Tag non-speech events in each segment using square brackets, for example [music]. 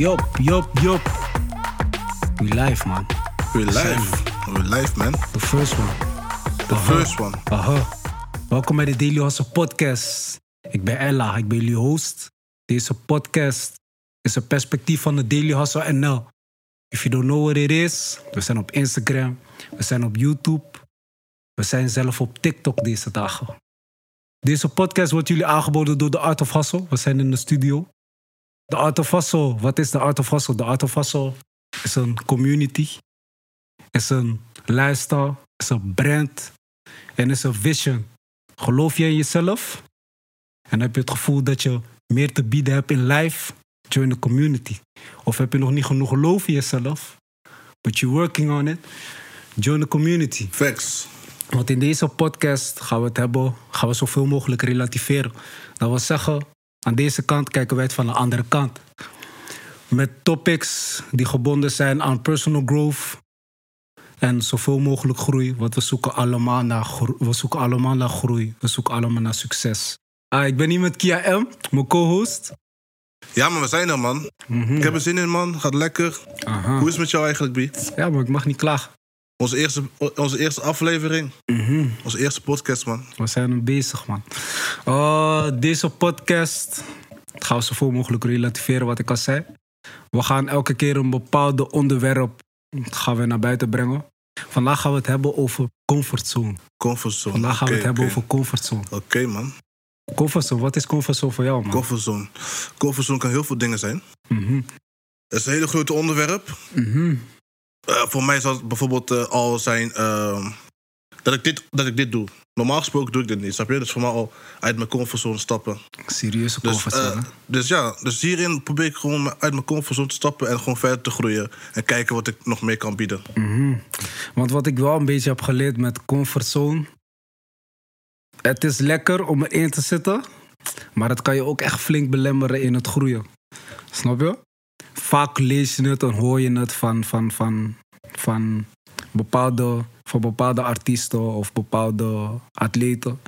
Jop, jop, jop. We live, man. We live. We live, man. The first one. The first one. Aha. Welkom bij de Daily Hustle podcast. Ik ben Ella, ik ben jullie host. Deze podcast is een perspectief van de Daily Hustle NL. If you don't know what it is, we zijn op Instagram, we zijn op YouTube, we zijn zelf op TikTok deze dagen. Deze podcast wordt jullie aangeboden door de Art of Hustle. We zijn in de studio. De Art of Hustle, wat is de Art of Hustle? De Art of Hustle is een community, is een lifestyle, is een brand en is een vision. Geloof je in jezelf en heb je het gevoel dat je meer te bieden hebt in life, join the community. Of heb je nog niet genoeg geloof in jezelf, but you're working on it, join the community. Facts. Want in deze podcast gaan we het hebben, gaan we zoveel mogelijk relativeren. Dat wil zeggen, aan deze kant kijken wij het van de andere kant. Met topics die gebonden zijn aan personal growth en zoveel mogelijk groei. Want we zoeken allemaal naar, we zoeken allemaal naar groei. We zoeken allemaal naar succes. Ah, ik ben hier met Kia M, mijn co-host. Ja, maar we zijn er, man. Ik heb er zin in, man. Gaat lekker. Aha. Hoe is het met jou eigenlijk, Bie? Ja, maar ik mag niet klagen. Onze eerste, onze eerste aflevering. Onze eerste podcast, man. We zijn bezig, man. Oh, deze podcast gaan we zoveel mogelijk relativeren, wat ik al zei. We gaan elke keer een bepaald onderwerp gaan we naar buiten brengen. Vandaag gaan we het hebben over comfortzone. Comfortzone. Vandaag gaan we het hebben over comfortzone. Oké, man. Comfortzone, wat is comfortzone voor jou, man? Comfortzone. Comfortzone kan heel veel dingen zijn. Mhm, Het is een hele grote onderwerp. mhm. Eh, voor mij zal het bijvoorbeeld eh, al zijn ehm, dat, ik dit, dat ik dit doe. Normaal gesproken doe ik dit niet, snap je? Dat is voor mij al uit mijn comfortzone stappen. Serieuze Dus, comfortzone. eh, dus ja, dus hierin probeer ik gewoon uit mijn comfortzone te stappen en gewoon verder te groeien. En kijken wat ik nog meer kan bieden. Mhm. Want wat ik wel een beetje heb geleerd met comfortzone. Het is lekker om erin te zitten. Maar het kan je ook echt flink belemmeren in het groeien. Snap je? Vaak lees je het en hoor je het van, van, van, van, bepaalde, van bepaalde artiesten of bepaalde atleten.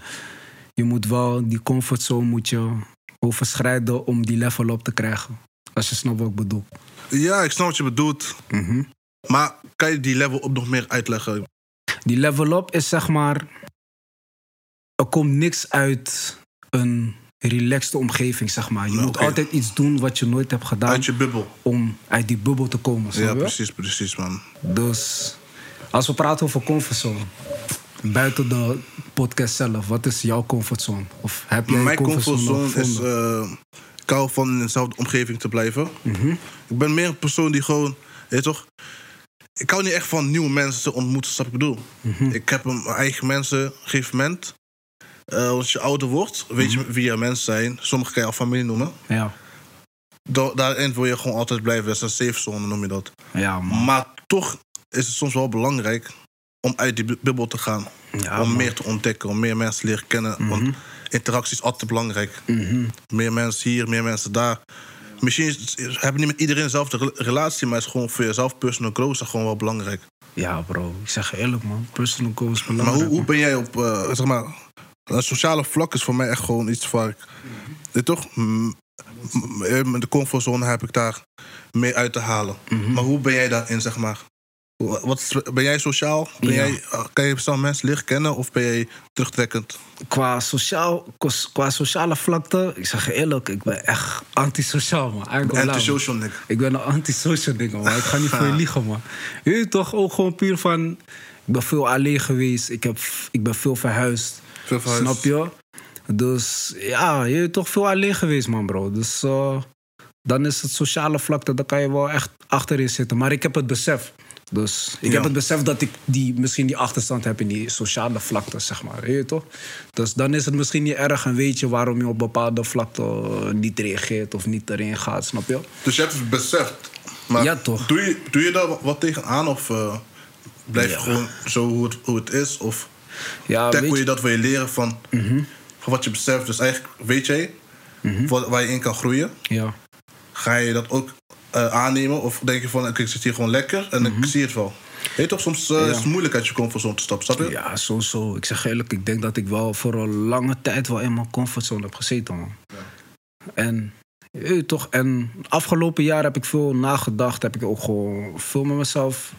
Je moet wel die comfortzone moet je overschrijden om die level op te krijgen. Als je snapt wat ik bedoel. Ja, ik snap wat je bedoelt. Mhm. Maar kan je die level op nog meer uitleggen? Die level up is zeg maar. Er komt niks uit een relaxed omgeving, zeg maar. Je moet altijd iets doen wat je nooit hebt gedaan Uit je bubbel. om uit die bubbel te komen. Ja, precies, precies, man. Dus als we praten over comfortzone, buiten de podcast zelf, wat is jouw comfortzone? Of heb jij Mijn comfortzone, comfortzone is... gevonden? eh ik hou van in dezelfde omgeving te blijven. Mhm. Ik ben meer een persoon die gewoon... Weet je toch? Ik hou niet echt van nieuwe mensen te ontmoeten, snap ik bedoel. Mhm. Ik heb mijn eigen mensen op een gegeven moment. Eh, als je ouder wordt, weet je wie je mensen zijn. Sommigen kan je al familie noemen. Ja, Da- daarin wil je gewoon altijd blijven. Dat is een safe zone, noem je dat. ja man. Maar toch is het soms wel belangrijk om uit die bu- bubbel te gaan. Ja, om man. meer te ontdekken, om meer mensen te leren kennen. Want interactie is altijd belangrijk. Mhm. Meer mensen hier, meer mensen daar. Misschien is- is- hebben niet met iedereen dezelfde re- relatie, maar het is gewoon voor jezelf personal growth is gewoon wel belangrijk. Ja, bro. Ik zeg eerlijk, man. Personal goals is Maar belangrijk. hoe, hoe ben jij op, eh, zeg maar, een sociale vlak is voor mij echt gewoon iets waar ik, je toch, met de comfortzone heb ik daar meer uit te halen. Mhm. Maar hoe ben jij daarin, zeg maar? Wat, ben jij sociaal? Ben Ja. jij, kan je snel mensen leren kennen of ben jij terugtrekkend? qua, sociaal, qua sociale vlakte, ik zeg je eerlijk, ik ben echt antisociaal, man. Antisocial, Nick. Ik ben een antisocial ding, man. Ik ga niet voor je [laughs] liegen, man. Je toch ook gewoon puur van... Ik ben veel alleen geweest. Ik, heb, ik ben veel verhuisd. Snap je? Dus ja, je weet toch veel alleen geweest, man, bro. Dus eh, dan is het sociale vlakte, daar kan je wel echt achterin zitten. Maar ik heb het besef. Dus ik Ja. heb het besef dat ik die, misschien die achterstand heb in die sociale vlakte, zeg maar. Je weet toch? Dus dan is het misschien niet erg en weet je waarom je op bepaalde vlakte eh, niet reageert of niet erin gaat, snap je? Dus je hebt het beseft. Maar Ja, toch. Doe je, doe je daar wat- wat tegenaan of eh, blijf je Ja. gewoon zo hoe het, hoe het is? Of Ja, weet je je, dat wil je leren van, van wat je beseft? Dus eigenlijk weet jij wat, waar je in kan groeien. ja. Ga je dat ook eh, aannemen? Of denk je van, ik zit hier gewoon lekker en ik zie het wel? Weet toch, soms eh, is het moeilijk uit je comfortzone te stappen, snap je? Ja, zo, zo. Ik zeg eerlijk, ik denk dat ik wel voor een lange tijd wel in mijn comfortzone heb gezeten, man. En Je weet toch? En afgelopen jaar heb ik veel nagedacht. Heb ik ook gewoon veel met mezelf,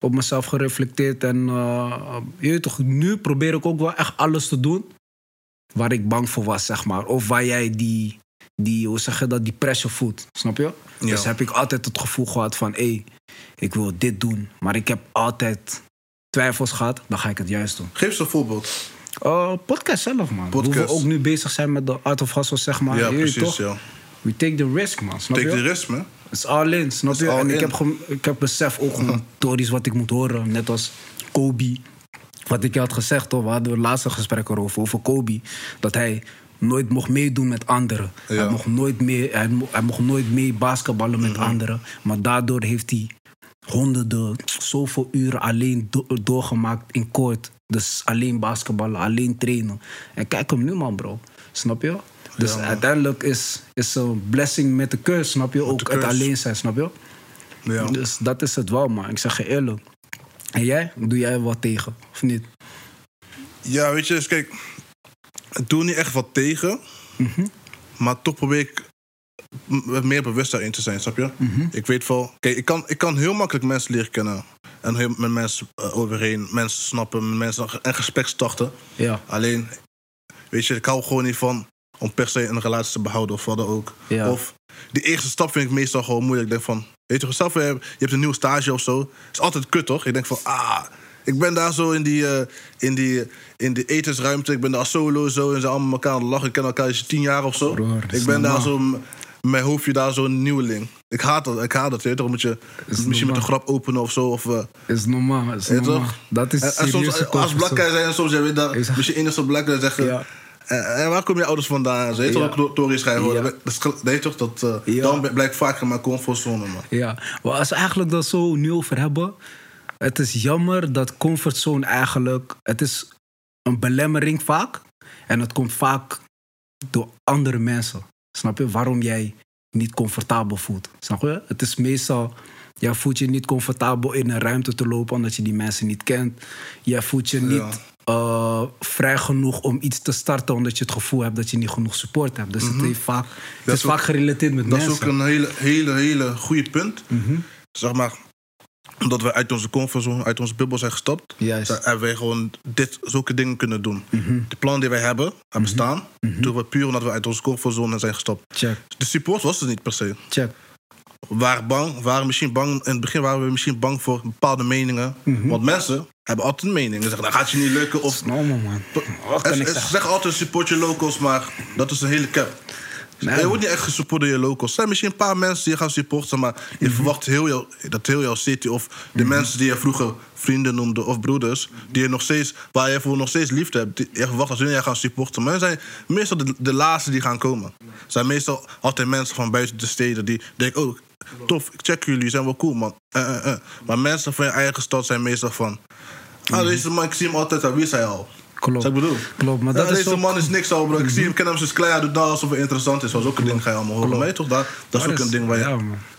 op mezelf gereflecteerd. En eh, je weet toch, nu probeer ik ook wel echt alles te doen waar ik bang voor was, zeg maar. Of waar jij die, die hoe zeg je dat, die pressure voelt. Snap je? Ja. Dus heb ik altijd het gevoel gehad van, hé, hey, ik wil dit doen. Maar ik heb altijd twijfels gehad, dan ga ik het juist doen. Geef eens een voorbeeld. Uh, podcast zelf, man. Podcast. Hoe we ook nu bezig zijn met de Art of Hustle, zeg maar. ja, Je precies, toch? ja. We take the risk, man. Snap Take je? the risk, man. Het is all in, snap je? En ik heb, gewoon- ik heb besef ook [laughs] gewoon stories wat ik moet horen. Net als Kobe. Wat ik je had gezegd, toch? We hadden het laatste gesprek erover. Over Kobe. Dat hij nooit mocht meedoen met anderen. Ja. Hij, mocht nooit mee, hij, mo- hij mocht nooit mee basketballen met anderen. Maar daardoor heeft hij honderden, zoveel uren alleen do- doorgemaakt in court. Dus alleen basketballen, alleen trainen. En kijk hem nu, man, bro. Snap je? Dus Ja, uiteindelijk is, is een blessing met de curse, snap je? Ook het alleen zijn, snap je? Ja. Dus dat is het wel, man. Ik zeg je eerlijk. En jij? Doe jij wat tegen, of niet? Ja, weet je, dus kijk, ik doe niet echt wat tegen, Mhm. maar toch probeer ik meer bewust daarin te zijn, snap je? Mhm. Ik weet wel, kijk, ik kan, ik kan heel makkelijk mensen leren kennen en heel, met mensen eh, overheen, mensen snappen, met mensen en gesprek starten. Ja. Alleen, weet je, ik hou gewoon niet van om per se een relatie te behouden of wat dan ook. Ja. Of die eerste stap vind ik meestal gewoon moeilijk. Ik denk van, weet je, zelf, je hebt, je hebt een nieuwe stage of zo. is altijd kut, toch? Ik denk van, ah, ik ben daar zo in die, eh, in die, in die etensruimte. Ik ben daar solo zo en ze allemaal elkaar aan het lachen. Ik ken elkaar je tien jaar of zo. Broer, ik ben daar zo, mijn hoofdje daar zo'n nieuweling. Ik haat dat, ik haat dat. Weet je, toch moet je misschien met een grap openen of zo. Of, eh, Is normaal, is Weet normaal. toch? Dat is en, en soms, als black guy zijn, en soms weet je dat, misschien enigste black guy zeggen. Ja. En, en waar kom je ouders vandaan? Ze heet Ja. toch ook schrijven. Ja. Dat is, dat weet je toch? Dat, eh. Dan blijkt vaker mijn comfortzone, man. Ja, maar als we eigenlijk dat zo nu over hebben... Het is jammer dat comfortzone eigenlijk... Het is een belemmering vaak. En het komt vaak door andere mensen. Snap je? Waarom jij niet comfortabel voelt. Snap je? Het is meestal... Jij voelt je niet comfortabel in een ruimte te lopen... omdat je die mensen niet kent. Jij voelt je niet eh, vrij genoeg om iets te starten... omdat je het gevoel hebt dat je niet genoeg support hebt. Dus het, heeft vaak, het Dat is is ook- vaak gerelateerd met Dat is mensen. ook een hele, hele, hele goede punt. Mhm. Zeg maar, omdat we uit onze comfortzone, uit onze bubbel zijn gestapt... Juist. hebben wij gewoon dit, zulke dingen kunnen doen. Mhm. De plan die wij hebben, hebben staan... doen we puur omdat we uit onze comfortzone zijn gestapt. Check, De support was er niet per se. check. We waren bang, waren misschien bang... In het begin waren we misschien bang voor bepaalde meningen. Mhm. Want mensen hebben altijd meningen. Ze zeggen, dat gaat je niet lukken. Of, Normal, man. En- ze zeggen? altijd support je locals, maar dat is een hele cap. Nee, je wordt niet echt gesupport door je locals. Er zijn misschien een paar mensen die je gaan supporten, maar je Mhm. verwacht heel dat heel jouw city of de mensen die je vroeger vrienden noemde of broeders, die je nog steeds, waar je voor nog steeds liefde hebt, die, je verwacht dat hun gaan supporten. Maar zijn meestal de, de laatste die gaan komen. Zijn meestal altijd mensen van buiten de steden die denken, oh, tof, ik check jullie, zijn wel cool, man. Eh, eh, eh. Maar mensen van je eigen stad zijn meestal van, ah, deze man, ik zie hem altijd, wie is hij al? Klopt. Wat ik bedoel? Klopt, maar Ja, dat is deze ook- man is niks al, bro. Ik zie hem, ken hem sinds klein, hij doet alsof hij interessant is. Dat is ook een ding, ga je allemaal horen. Maar toch, dat, dat is Maar ook een ding waar je, ja,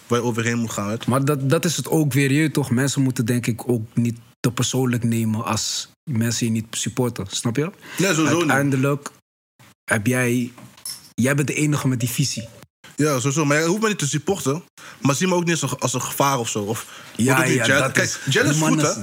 waar je overheen moet gaan. Weet. Maar dat, dat is het ook weer, je toch? Mensen moeten denk ik ook niet te persoonlijk nemen als mensen je niet supporten. Snap je? Nee, sowieso niet. Uiteindelijk heb jij... Jij bent de enige met die visie. Ja, sowieso. Maar je hoeft me niet te supporten. Maar zie me ook niet als een, als een gevaar of zo. Of, Ja, ja, jealous. dat Kijk, is... jealous die goed, hè?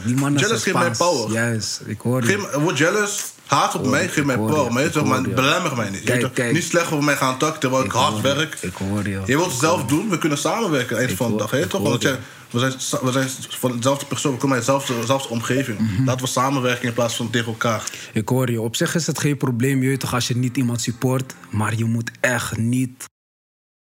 Jealous geeft mij power. Juist, ik hoor je. Word jealous, haat op mij, geef mij power. je, Maar je toch, maar je. belemmer mij niet. Je Kijk, kijk. Niet slecht over mij gaan takken terwijl ik, hard werk. Je. Ik hoor je. Je wilt het zelf doen, we kunnen samenwerken eind van de dag. Je toch? Want je. we, zijn, we zijn van dezelfde persoon, we komen uit dezelfde, dezelfde omgeving. Mhm. Laten we samenwerken in plaats van tegen elkaar. Ik hoor je. Op zich is het geen probleem, je toch, als je niet iemand support. Maar je moet echt niet,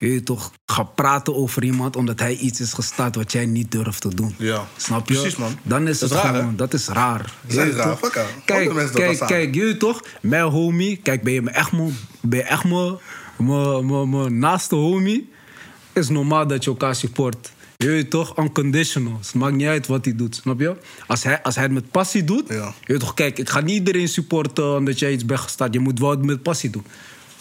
je toch, gaan praten over iemand omdat hij iets is gestart wat jij niet durft te doen. Ja. Snap je? Precies, man. Dan is Dat het is raar, gewoon, dat is raar. Dat is raar. Fuck. Kijk, kijk, kijk, je weet toch? Mijn homie, kijk, ben je me echt mijn ben je echt mijn- mijn- mijn- mijn naaste homie? Is normaal dat je elkaar support. Je weet toch? Unconditional. Het maakt niet uit wat hij doet, snap je? Als hij, als hij het met passie doet, Ja. je weet toch? Kijk, ik ga niet iedereen supporten omdat jij iets bent gestart. Je moet wel het met passie doen.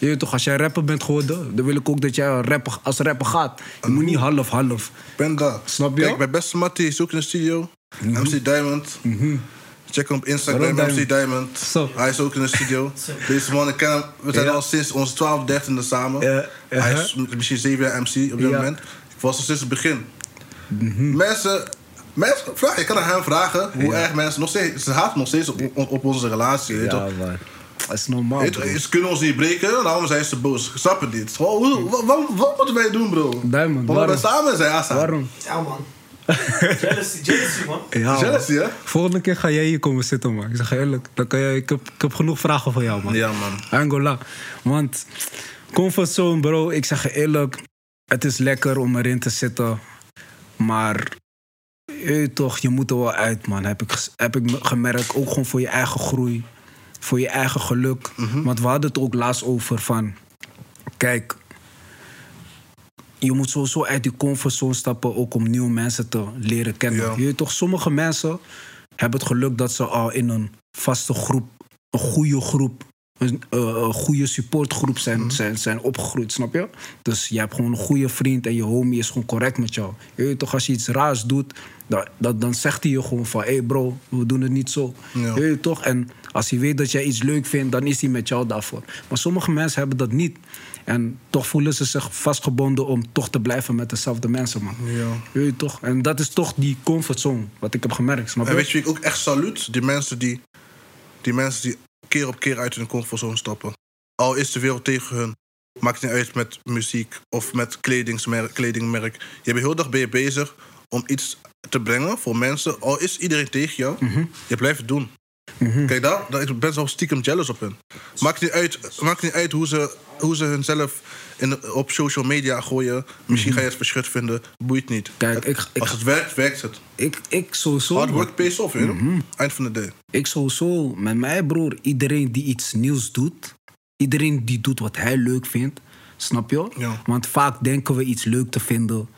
Je weet toch, als jij rapper bent geworden, dan wil ik ook dat jij rapper, als rapper gaat. Je moet niet half-half. Ik ben daar. Snap je? Kijk, mijn beste Mattie is ook in de studio. Mhm. MC Diamond. Check hem op Instagram, MC Diamond. Hij is ook in de studio. [laughs] Deze man, ik ken hem. We zijn al sinds onze 12, 13e samen. Hij is misschien 7 jaar MC op dit moment. Ik was er sinds het begin. Mhm. Mensen, mensen vraag, je kan aan hem vragen hoe erg mensen nog steeds... Ze haten nog steeds op, op, onze relatie. toch? Ja, man. Dat is normaal, bro. Ze kunnen ons niet breken, daarom zijn ze boos. Snap het niet. Wat, wat, wat moeten wij doen, bro? Diamond, Want we waarom? samen zijn, Asa. Waarom? Ja, man. [laughs] jealousy, jealousy, man. Ja, man. Jealousy, hè? Volgende keer ga jij hier komen zitten, man. Ik zeg je eerlijk. Dan kan je, ik, heb, ik heb genoeg vragen voor jou, man. Ja, man. Angola. Want comfortzone, bro. Ik zeg je eerlijk. Het is lekker om erin te zitten. Maar je toch, je moet er wel uit, man. Heb ik, heb ik gemerkt. Ook gewoon voor je eigen groei. Voor je eigen geluk. Want we hadden het ook laatst over van... Kijk, je moet sowieso uit die comfortzone stappen... ook om nieuwe mensen te leren kennen. Ja. Je weet toch, sommige mensen hebben het geluk dat ze al in een vaste groep... een goede groep een, eh, een goede supportgroep zijn, zijn, zijn opgegroeid, snap je? Dus je hebt gewoon een goede vriend en je homie is gewoon correct met jou. Je weet toch, als je iets raars doet, dan, dan, dan zegt hij je gewoon van... hé hey bro, we doen het niet zo. Ja. Je weet toch? En als hij weet dat jij iets leuk vindt, dan is hij met jou daarvoor. Maar sommige mensen hebben dat niet. En toch voelen ze zich vastgebonden om toch te blijven met dezelfde mensen, man. Ja. Je weet toch? En dat is toch die comfortzone, wat ik heb gemerkt, snap je? En weet je wie ik ook echt saluut? Die mensen die, die mensen die keer op keer uit hun comfortzone stappen. Al is de wereld tegen hun. Maakt niet uit met muziek of met kledingsmerk, kledingmerk. Je bent heel dag ben je bezig om iets te brengen voor mensen. Al is iedereen tegen jou, Mhm. je blijft het doen. Kijk, daar, daar, ik ben zo stiekem jealous op hun. Maakt niet uit, maakt niet uit hoe, ze, hoe ze hunzelf in, op social media gooien. Misschien ga je het verschut vinden, boeit niet. Kijk, ik- ik- Als het werkt, werkt het. Ik, ik sowieso... Hard work pays off, you know? Mhm. Eind van de day. Ik sowieso, met mijn broer, iedereen die iets nieuws doet, iedereen die doet wat hij leuk vindt, snap je? Ja. Want vaak denken we iets leuk te vinden,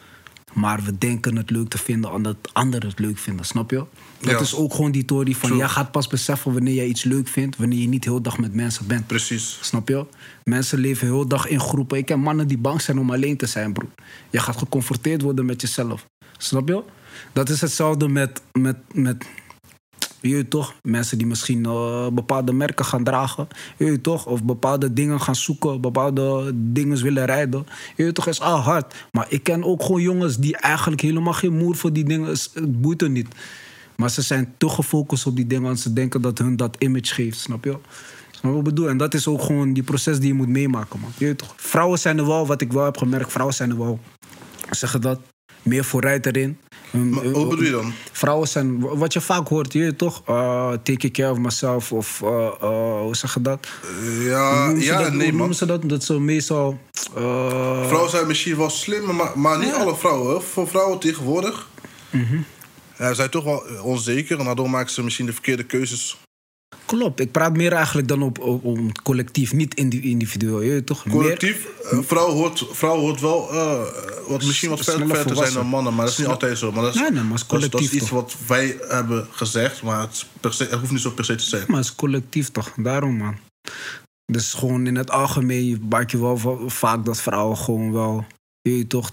maar we denken het leuk te vinden omdat anderen het leuk vinden, snap je? Dat is ook gewoon die theorie van, True. jij gaat pas beseffen wanneer jij iets leuk vindt, wanneer je niet heel dag met mensen bent. Precies. Snap je? Mensen leven heel dag in groepen. Ik ken mannen die bang zijn om alleen te zijn, broer. Je gaat geconfronteerd worden met jezelf. Snap je? Dat is hetzelfde met, met, met je toch, mensen die misschien eh, bepaalde merken gaan dragen. Je toch, of bepaalde dingen gaan zoeken, bepaalde dingen willen rijden. Je toch, is al hard. Maar ik ken ook gewoon jongens die eigenlijk helemaal geen moer voor die dingen. Het boeit er niet. Maar ze zijn te gefocust op die dingen, want ze denken dat hun dat image geeft, snap je? Snap je wat ik bedoel? En dat is ook gewoon die proces die je moet meemaken, man. Je toch? Vrouwen zijn er wel, wat ik wel heb gemerkt, vrouwen zijn er wel, zeggen dat, meer vooruit erin. Maar hoe bedoel je dan? Vrouwen zijn, wat je vaak hoort, je toch? Uh, take care of myself of uh, uh, hoe zeg je dat? Ja, ja dat, hoe nee, man. noemen ze dat? Dat ze meestal. Vrouwen zijn misschien wel slim, maar, maar niet alle vrouwen. hoor. Voor vrouwen tegenwoordig Mhm. Zijn toch wel onzeker. En daardoor maken ze misschien de verkeerde keuzes. Klopt, ik praat meer eigenlijk dan op, op, collectief, niet indi- individueel. Je toch? Meer- Collectief, een vrouw hoort, vrouw hoort wel uh, wat, misschien wat ver, Sneller verder zijn volwassen. dan mannen. Maar dat is niet altijd zo. Maar dat is, Nee, nee, maar is dat is- dat is collectief iets wat wij hebben gezegd. Maar het, se, hoeft niet zo per se te zijn. Maar het is collectief toch? Daarom, man. Dus gewoon in het algemeen maak je wel va- vaak dat vrouwen gewoon wel, je toch,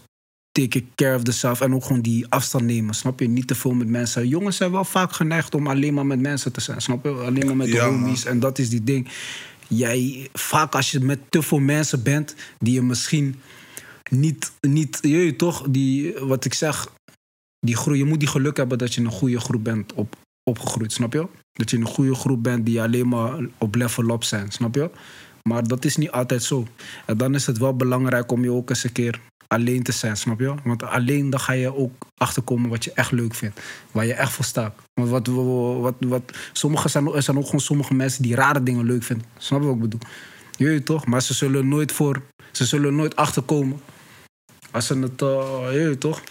take care of themselves en ook gewoon die afstand nemen. Snap je? Niet te veel met mensen. Jongens zijn wel vaak geneigd om alleen maar met mensen te zijn. Snap je? Alleen maar met de Ja, man. homies. En dat is die ding. Jij, vaak als je met te veel mensen bent die je misschien niet, niet je toch, die, wat ik zeg, die groei, je moet die geluk hebben dat je in een goede groep bent op, opgegroeid, snap je? Dat je in een goede groep bent die alleen maar op level up zijn, snap je? Maar dat is niet altijd zo. En dan is het wel belangrijk om je ook eens een keer alleen te zijn, snap je? Want alleen dan ga je ook achterkomen wat je echt leuk vindt. Waar je echt voor staat. Want wat, wat, wat, sommige zijn, er zijn ook gewoon sommige mensen die rare dingen leuk vinden. Snap je wat ik bedoel? Je toch? Maar ze zullen nooit voor... Ze zullen nooit achterkomen. Als ze het... eh, je toch?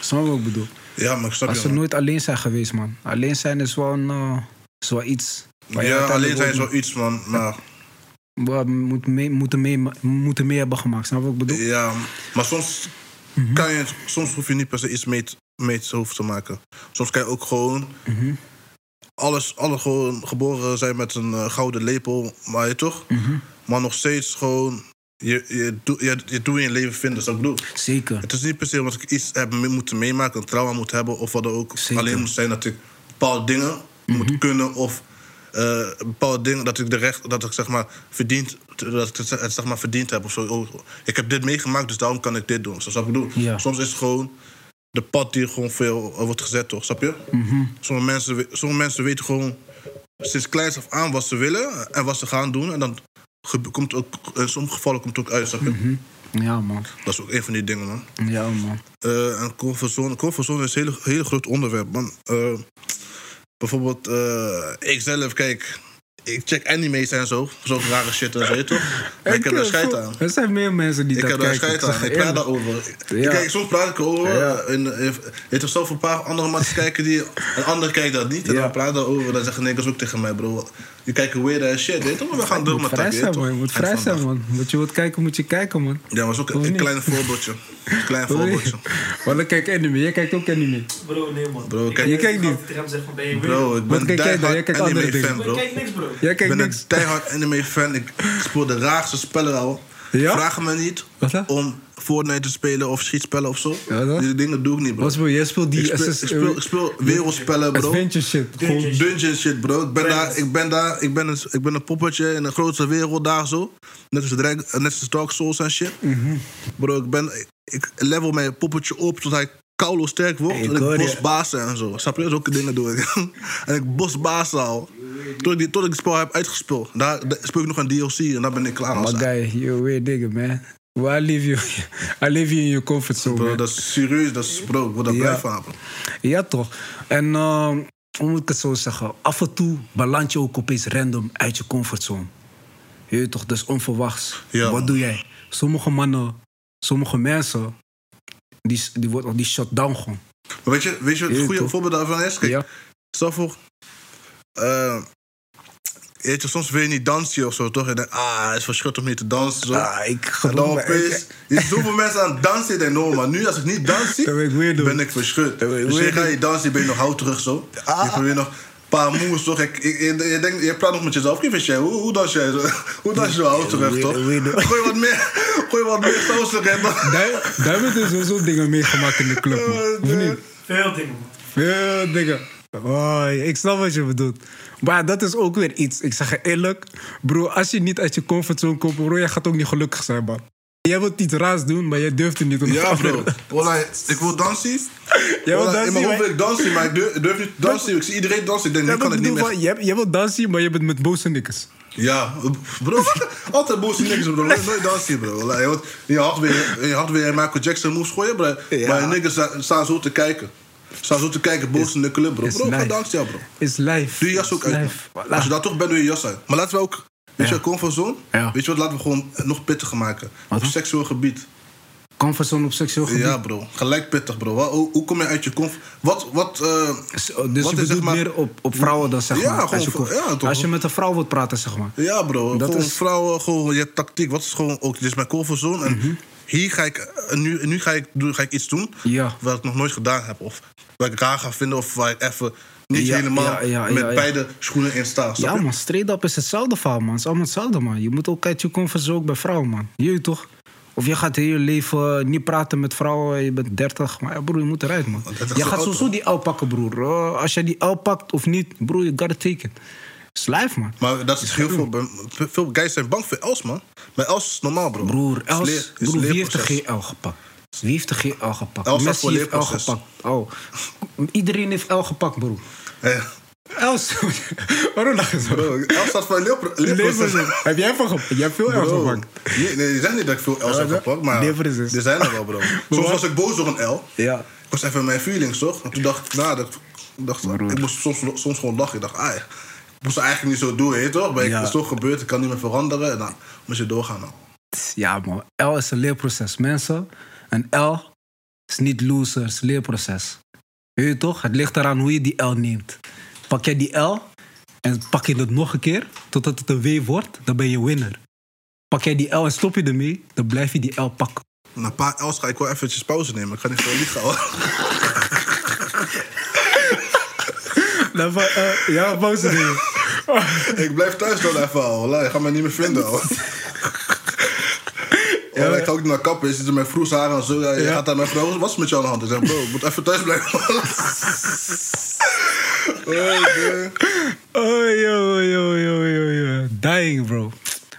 Snap je wat ik bedoel? Ja, maar ik snap Als je. ze man. nooit alleen zijn geweest, man. Alleen zijn is wel, een, eh, is wel iets. Ja, alleen zijn is wel iets, man. Maar we moeten mee, moeten, mee, moeten mee hebben gemaakt. Snap je wat ik bedoel? Ja, maar soms, Mhm. kan je, soms hoef je niet per se iets mee, te- mee te hoeven te maken. Soms kan je ook gewoon Mhm. alles, alle gewoon geboren zijn met een eh, gouden lepel, maar je toch? Mhm. Maar nog steeds gewoon je, je, doe- je, je in je leven vinden. Dat ik bedoel. Zeker. Het is niet per se omdat ik iets heb moeten meemaken, een trauma moet hebben of wat dan ook. Zeker. Alleen moet zijn dat ik bepaalde dingen moet kunnen of eh, bepaalde dingen dat ik de recht dat ik zeg maar verdiend dat ik het zeg maar verdiend heb of zo. Oh, ik heb dit meegemaakt, dus daarom kan ik dit doen. Zo snap ik bedoel? Ja. Soms is het gewoon de pad die gewoon veel wordt gezet, toch? Snap je? sommige, mensen, sommige mensen weten gewoon sinds kleins af aan wat ze willen en wat ze gaan doen. En dan komt ook, in sommige gevallen komt het ook uit, snap je? Ja, man. Dat is ook een van die dingen, man. Ja, man. Eh, en comfortzone, comfortzone is een hele, hele groot onderwerp, man. Eh, bijvoorbeeld, eh ik zelf, kijk, ik check anime's en zo. Zo'n rare shit en zo, weet je toch? Maar ik heb er scheid aan. Er zijn meer mensen die Ik dat heb daar kijken. scheid aan. Ik praat daarover. Ja. Kijk, soms praat ik erover. Ja. En weet je, zelf een paar andere mensen [laughs] kijken die... Een ander kijkt dat niet. En Ja. dan praat daarover. Dan zeggen niggas ook tegen mij, bro. Je kijkt weird en shit, weet? Maar we gaan door met vrij dat, zijn, man. Je moet vrij zijn, man. Wat je wilt kijken, moet je kijken, man. Ja, maar is ook een niet? klein voorbeeldje. Een klein [laughs] voorbeeldje. Maar dan kijk anime. Jij kijkt ook anime. Bro, nee man. Bro, Ik kijk- Je kijkt niet. hem zeggen van ben je Bro, ik ben jij? Jij diehard kijkt anime fan, Bro, bro. ik kijk niks bro. Jij Ik kijkt ben een diehard anime fan. Ik speel de raarste spellen al. Ja? Vraag me niet Wat dan? om Fortnite te spelen of schietspellen of zo. Ja? Die dingen doe ik niet, bro. Wat speel je? Jij speelt die ik, speel, ik, speel, ik speel wereldspellen, bro. adventure shit. Gewoon Dungeons. dungeon shit, bro. Ik ben daar, ik ben daar, ik ben een, ik ben een poppetje in een grote wereld daar zo. Net als, Drag, net als Dark Souls en shit. Mhm. Bro, ik ben, ik, level mijn poppetje op tot hij koulo sterk wordt. Ik en ik je. bos basen en zo. Snap je? Zulke dingen doe ik. [laughs] en ik bos basen al. Tot ik, die, tot ik het spel heb uitgespeeld. Daar, daar speel ik nog een DLC en dan ben ik klaar. Man. guy, you're weird man. Well, I leave you, [laughs] I leave you in your comfort zone, Bro, man. dat is serieus, dat is bro. Word daar Ja. van. Ja, toch. En ehm, hoe moet ik het zo zeggen? Af en toe beland je ook opeens random uit je comfortzone. Je weet toch, dat is onverwachts. Ja, Wat doe jij? Sommige mannen, sommige mensen, die, die worden die shut down gewoon. Maar weet je, weet je wat het goede voorbeeld daarvan is? Kijk, Ja. Stel voor, eh, weet je, soms wil je niet dansen of zo, toch? Je denkt, ah, het is verschut om niet te dansen. Zo. Ah, ik en dan geloof me. opeens, ziet zoveel mensen aan het dansen, je denkt, no, maar nu als ik niet dans zie, [laughs] ben ik ben ik verschut. Dus je gaat je dansen, ben je nog hout terug zo. Je probeert nog een paar moves, toch? Ik, ik, je, je, denkt, je praat nog met jezelf, kijk hoe, hoe dans jij zo? [laughs] Hoe dans je zo hout terug, toch? Gooi wat meer, [laughs] gooi wat meer saus erin. hebben we sowieso dingen meegemaakt in de club, man. Of niet? Veel dingen. Veel dingen. Oh, ik snap wat je bedoelt. Maar dat is ook weer iets. Ik zeg je eerlijk, bro, als je niet uit je comfortzone komt, bro, jij gaat ook niet gelukkig zijn, man. Jij wilt iets raars doen, maar jij durft het niet. om te Ja, bro. [laughs] ik wil dansen. Jij wilt Wallah, dansen, in mijn hoofd maar- wil ik dansen, maar ik durf, ik durf niet dansen. Ik zie iedereen dansen. Ik denk, nu kan ik niet meer. van, jij, jij wilt dansen, maar je bent met boze nikkers. Ja, bro. Altijd boos niks, bro. Nooit, dansen, bro. Je, hart weer, je hart weer Michael Jackson moves gooien, bro. Ja. Maar staan, staan zo te kijken. Staan zo te kijken, boos in de club, bro. Bro, ga ja, bro. Is life. Doe je jas ook uit. Als je daar toch bent, doe je jas uit. Maar laten we ook, weet je, comfortzone. Ja. Weet je wat, laten we gewoon nog pittiger maken. Wat Op seksueel gebied. Comfortzone op seksueel gebied. Ja, bro. Gelijk pittig, bro. Hoe, hoe kom je uit je comfort... Wat, wat, Dus Wat je is, bedoelt zeg maar- meer op, op vrouwen dan, zeg Ja, maar. Als gewoon je, voor- ja, toch. als je met een vrouw wilt praten, zeg maar. Ja, bro. Dat gewoon is- vrouwen, gewoon je tactiek. Wat is gewoon ook, dit is mijn comfortzone. En Mhm. hier ga ik, eh, nu, nu ga ik, doe, ga ik iets doen Ja. wat ik nog nooit gedaan heb. Of waar ik raar ga vinden of waar ik even niet Ja, helemaal ja, ja, met beide schoenen in sta. Ja, je? man, straight up is hetzelfde verhaal, man. Het is allemaal hetzelfde, man. Je moet ook uit je comfortzone ook bij vrouwen, man. Je toch? Of je gaat heel je leven niet praten met vrouwen, je bent 30. Maar ja, broer, je moet eruit, man. Je gaat sowieso die L pakken, broer. Uh, als jij die L pakt of niet, broer, gotta take it. Het is life, man. Maar dat is heel veel, veel guys zijn bang voor Els, man. Maar Els is normaal, bro. Broer, is Els, broer wie heeft de. GL gepakt? Wie heeft de GL gepakt? Els staat Messi heeft L gepakt. Oh. Iedereen heeft L gepakt, broer. Ja. Els, [laughs] waarom lach je zo? Bro, Els staat voor leerproces. Heb jij van gepakt? Jij hebt veel Bro, gepakt. Nee, nee, je zegt niet dat ik veel Els heb gepakt, maar leerproces. er zijn er wel, bro. [laughs] Soms was ik boos door een L. Ja. Ik was even mijn feelings, toch? En toen dacht ik, nou, dat, ik, dacht, ik moest soms, soms gewoon lachen. Ik dacht, ah, ik moest eigenlijk niet zo doen, weet je toch? Maar ik- Ja. het is toch gebeurd, ik kan niet meer veranderen. En dan moest je doorgaan, man. Ja, man. L is een leerproces. Mensen, een L is niet loser, het is een leerproces. Weet je toch? Het ligt eraan hoe je die L neemt. Pak jij die L en pak je het nog een keer totdat het een W wordt, dan ben je winner. Pak jij die L en stop je ermee, dan blijf je die L pakken. Na een paar L's ga ik wel eventjes pauze nemen. Ik ga niet zo liegen, hoor. Eh, ja, pauze nemen. ik blijf thuis dan even, al. Je gaat mij niet meer vinden, hoor. [laughs] Ja, ik ga ook naar kappen, er met vroeg haar en zo. Ja, je gaat daar met vrouw, wat is met jou aan de hand? Ik zeg, bro, ik moet even thuis blijven. Oh, yo, yo, yo, yo, yo. Dying, bro.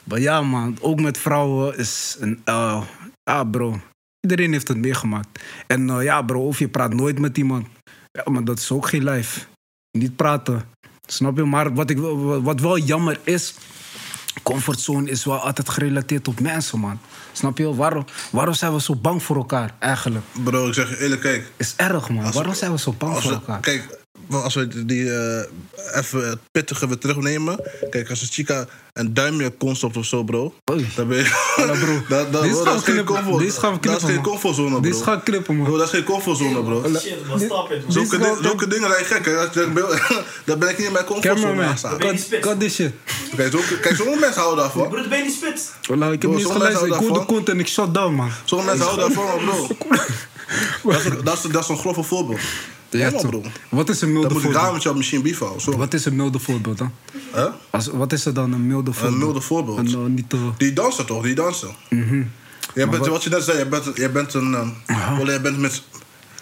Maar ja, man. Ook met vrouwen is een... eh, ja, bro. Iedereen heeft het meegemaakt. En eh, ja, bro, of je praat nooit met iemand. Ja, maar dat is ook geen lijf. Niet praten. Snap je? Maar wat, ik, wat wel jammer is... Comfortzone is wel altijd gerelateerd op mensen, man. Snap je? Waarom, waarom zijn we zo bang voor elkaar, eigenlijk? Bro, ik zeg je eerlijk, kijk. Is erg, man. Als- waarom zijn we zo bang Als voor elkaar? kijk, als we die eh, even het pittige weer terugnemen. Kijk, als een chica een duimpje concept of zo, bro. Oei. Dan ben je... [laughs] Bro. dat, bro, gaan dat is geen comfort. Gaan we Dat is geen comfortzone, bro. Dit gaat knippen, man. Bro, dat is geen comfortzone, bro. Shit, wat stap in, man. Zulke, Dit is di- wel- zulke dingen zijn gek, hè. Dat- dat ben- [laughs] Daar ben ik niet in mijn comfortzone Cameraman, aan staan. Ben cut, this shit. Kijk, zulke, kijk, sommige mensen houden daarvan. Broer, ben je niet spits? Ik heb Bro, niet geluisterd. Ik hoorde kont en ik shut down, man. Sommige mensen houden daarvan, bro. [laughs] Dat is, een- dat, is, dat is een grove voorbeeld. Ja, toch. bro. Wat is een milde Dan moet ik voorbeeld? daar met jou misschien beef houden. Wat is een milde voorbeeld dan? Als, wat is er dan een milde voorbeeld? milde voorbeeld? Een, eh, niet te... Die dansen toch, die dansen. Jij bent, wat je net zei, jij bent, jij bent een. Uh, jij bent met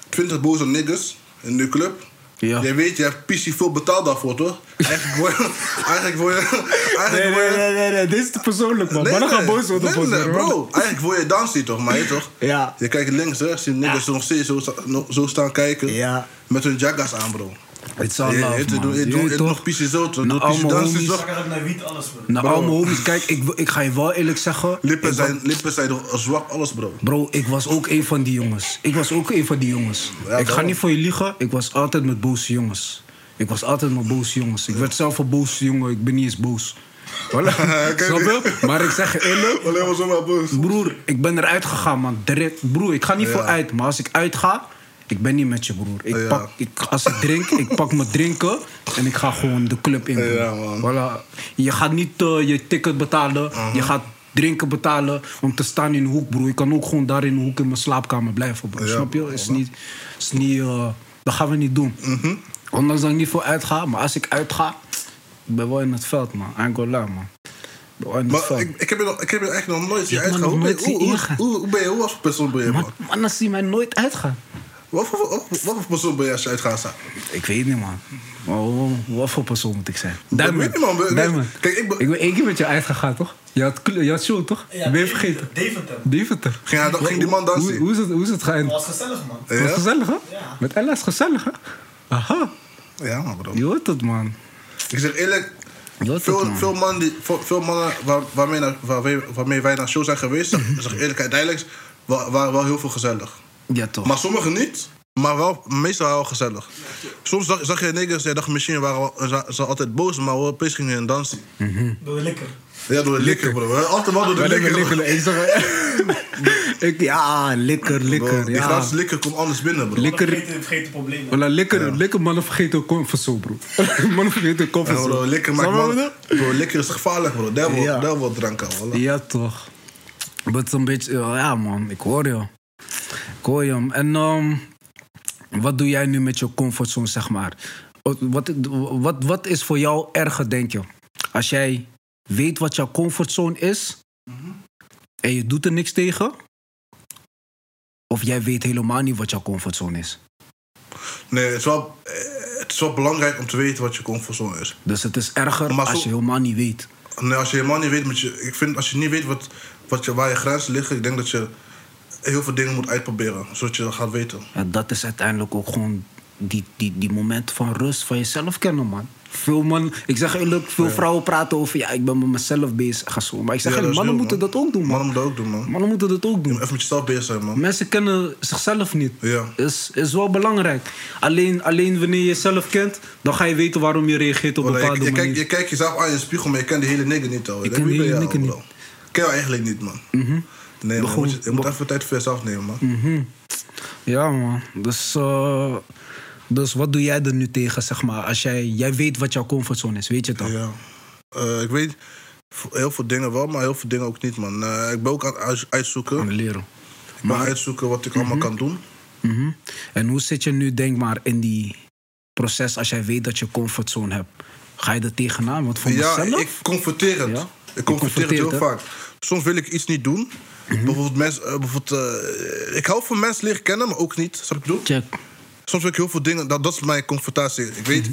20 boze niggas in de club. Ja. Jij weet, je hebt PC veel betaald daarvoor, toch? Eigenlijk word je. Eigenlijk [laughs] je. Eigenlijk word je nee, nee. Dit is te persoonlijk, man. Nee, maar dan nee. boos worden Nee, nee, bro. Eigenlijk word je dansie toch, maar je toch? Ja. Je kijkt links, rechts, die niggas nog steeds zo, zo staan kijken. Ja. Met hun jaggas aan, bro. Het is al love, je- je- man. je- toch? nog PC zo, toch? Nou, Nog PC allemaal dansen, homies. toch? Ik ga naar wiet, alles, man. Nou, Bro. al mijn homies, kijk, ik, ik ga je wel eerlijk zeggen. Lippen zijn, lippen zijn toch zwak, alles, bro. Bro, ik was ook een van die jongens. Ik was ook een van die jongens. Ja, ik ga niet voor je liegen. Ik was altijd met boze jongens. Ik was altijd met boze jongens. Ik werd zelf een boze jongen. Ik ben niet eens boos. Voilà. [laughs] Snap je? Maar ik zeg je eerlijk. Alleen maar zomaar boos. Broer, ik ben eruit gegaan, man. Direct. Broer, ik ga niet Ja. voor uit. Maar als ik uitga, ik ben niet met je, broer. Ik Ja. pak, ik, als ik drink, ik pak mijn drinken en ik ga gewoon de club in. broer. Ja, man. Voilà. Je gaat niet eh, je ticket betalen. Je gaat drinken betalen om te staan in de hoek, broer. Ik kan ook gewoon daar in de hoek in mijn slaapkamer blijven, bro. Ja, Snap je? Is niet, is niet, eh, dat gaan we niet doen. Ondanks dat ik niet voor uitga, maar als ik uitga, ik ben wel in het veld, man. Lie, man. Maar ik, ik, heb je nog, ik heb je eigenlijk nog nooit zien Je uitgaan. Hoe, je- hoe, hoe, hoe ben je? Hoe was persoon ben je, man? Man, mannen zien mij nooit uitgaan. Wat voor, wat, wat voor persoon ben je als je uitgaat staan? Ik weet niet, man. Maar wat voor persoon moet ik zijn? Ik weet niet, man. Kijk, ik ben- ik ben één keer met je uitgegaan, toch? Je had, je had show, toch? Ja, ben je vergeten? Deventer. Deventer. Ging hij- ging die man dansen? Hoe, hoe, is het, hoe is het Dat geëindigd? was gezellig, man. Het was gezellig, hè? Ja. Met Ella is gezellig, hè? Aha. Ja, man, bro. Je hoort het, man. Ik zeg eerlijk, Je hoort het, veel, man. veel, man die, veel, veel mannen waar, waarmee, naar, waarmee, waarmee wij naar show zijn geweest, zeg, zeg eerlijk, uiteindelijk wa- waren wel heel veel gezellig. Ja, toch. Maar sommigen niet, maar wel, meestal wel gezellig. Soms zag, zag je niggas, jij dacht misschien waren ze, ze altijd boos, maar wel opeens gingen in dansen. Door de likker. Ja, door de likker, bro. Altijd wel door de likker. bro. Ik zeg... ik, ja, likker, Bro, likker. Die Ja. gratis likker komt anders binnen, bro. Likker- Vergeet, vergeet de problemen. Voilà, likker, likker mannen vergeten hun comfortzone, bro. [laughs] mannen vergeten hun Ja, comfortzone. bro, likker maakt je man. Bro, likker is gevaarlijk, bro. Devil, Ja. devil drank voilà. Ja, toch. Maar het is een beetje... Ja, man. Ik hoor je. Je. En ehm, wat doe jij nu met je comfortzone, zeg maar? Wat, wat, wat is voor jou erger, denk je? Als jij weet wat jouw comfortzone is... en je doet er niks tegen... of jij weet helemaal niet wat jouw comfortzone is. Nee, het is, wel, eh, het is wel belangrijk om te weten wat je comfortzone is. Dus het is erger zo- als je helemaal niet weet. Nee, als je helemaal niet weet, moet je, ik vind als je niet weet wat, wat je, waar je grenzen liggen, ik denk dat je heel veel dingen moet uitproberen, zodat je dat gaat weten. Ja, dat is uiteindelijk ook gewoon die, die, die moment van rust van jezelf kennen, man. Veel man, ik zeg eerlijk, veel vrouwen praten over ja, ik ben met mezelf bezig. Zo. Maar ik zeg Ja, mannen heel, moeten man. dat ook doen, man. Mannen moeten dat ook doen, man. Mannen moeten dat ook Je doen. even met jezelf bezig zijn, man. Mensen kennen zichzelf niet. Ja. Is, is wel belangrijk. Alleen, alleen wanneer je jezelf kent, dan ga je weten waarom je reageert op je, bepaalde je, manier. kijkt, je kijkt jezelf aan in de spiegel, maar je kent die hele nigger niet, al. Ik ken die hele nigger niet. Ken je eigenlijk niet, man. Nee, man. Je moet, je, je moet even tijd voor jezelf nemen, man. Ja, man. Dus, eh, dus wat doe jij er nu tegen, zeg maar? Als jij, jij weet wat jouw comfortzone is, weet je dan? Ja. Eh, ik weet heel veel dingen wel, maar heel veel dingen ook niet, man. Eh, ik ben ook aan het uit- uitzoeken. Aan leren. Ik ben aan het uitzoeken wat ik allemaal kan doen. Mhm. En hoe zit je nu, denk maar, in die proces als jij weet dat je comfortzone hebt? Ga je er tegenaan? Want voor Ja, mezelf... ik confronteer het. Ja? Ik confronteer het heel vaak. Soms wil ik iets niet doen. Bijvoorbeeld, mensen, eh, bijvoorbeeld eh, ik hou van mensen leren kennen, maar ook niet. Snap wat ik bedoel? Check. Soms wil ik heel veel dingen, dat, dat is mijn confrontatie. Ik weet,